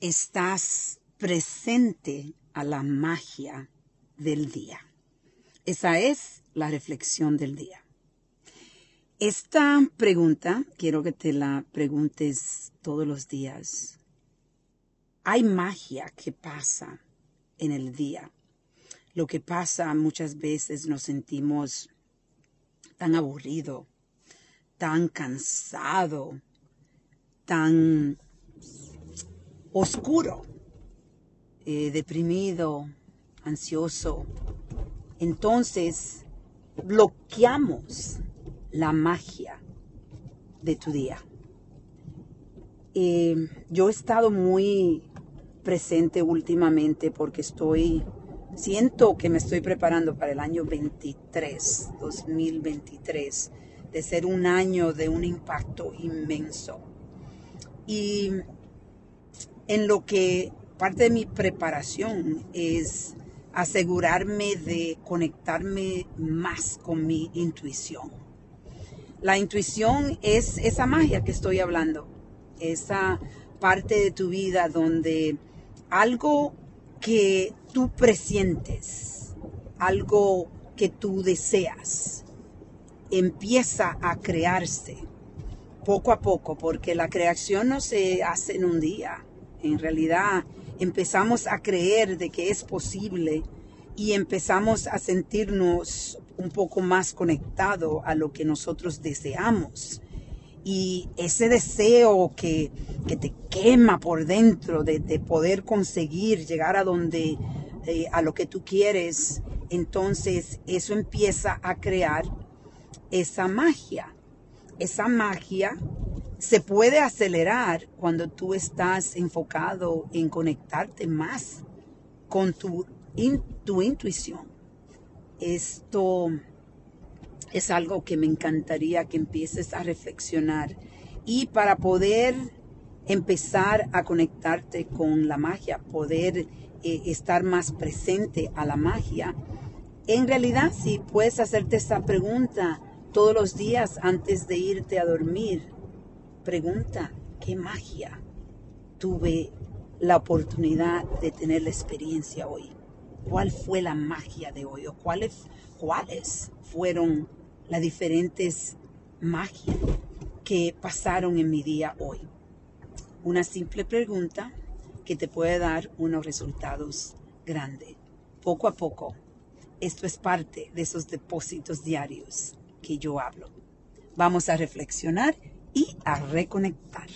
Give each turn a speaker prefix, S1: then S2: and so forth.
S1: estás presente a la magia del día. Esa es la reflexión del día. Esta pregunta quiero que te la preguntes todos los días. Hay magia que pasa en el día. Lo que pasa muchas veces nos sentimos tan aburrido, tan cansado, tan oscuro, eh, deprimido, ansioso. Entonces bloqueamos la magia de tu día. Eh, yo he estado muy presente últimamente porque estoy, siento que me estoy preparando para el año 23, 2023, de ser un año de un impacto inmenso. Y en lo que parte de mi preparación es asegurarme de conectarme más con mi intuición. La intuición es esa magia que estoy hablando, esa parte de tu vida donde algo que tú presientes, algo que tú deseas, empieza a crearse poco a poco, porque la creación no se hace en un día. En realidad empezamos a creer de que es posible y empezamos a sentirnos un poco más conectados a lo que nosotros deseamos. Y ese deseo que, te quema por dentro de, poder conseguir llegar a donde, eh, a lo que tú quieres, entonces eso empieza a crear esa magia. Esa magia se puede acelerar cuando tú estás enfocado en conectarte más con tu, tu intuición. Esto es algo que me encantaría que empieces a reflexionar y para poder empezar a conectarte con la magia, poder eh, estar más presente a la magia, en realidad si puedes hacerte esta pregunta todos los días antes de irte a dormir, pregunta, ¿qué magia tuve la oportunidad de tener la experiencia hoy? ¿Cuál fue la magia de hoy? ¿O cuáles, cuáles fueron las diferentes magias que pasaron en mi día hoy? Una simple pregunta que te puede dar unos resultados grandes. Poco a poco, esto es parte de esos depósitos diarios que yo hablo. Vamos a reflexionar y a reconectar.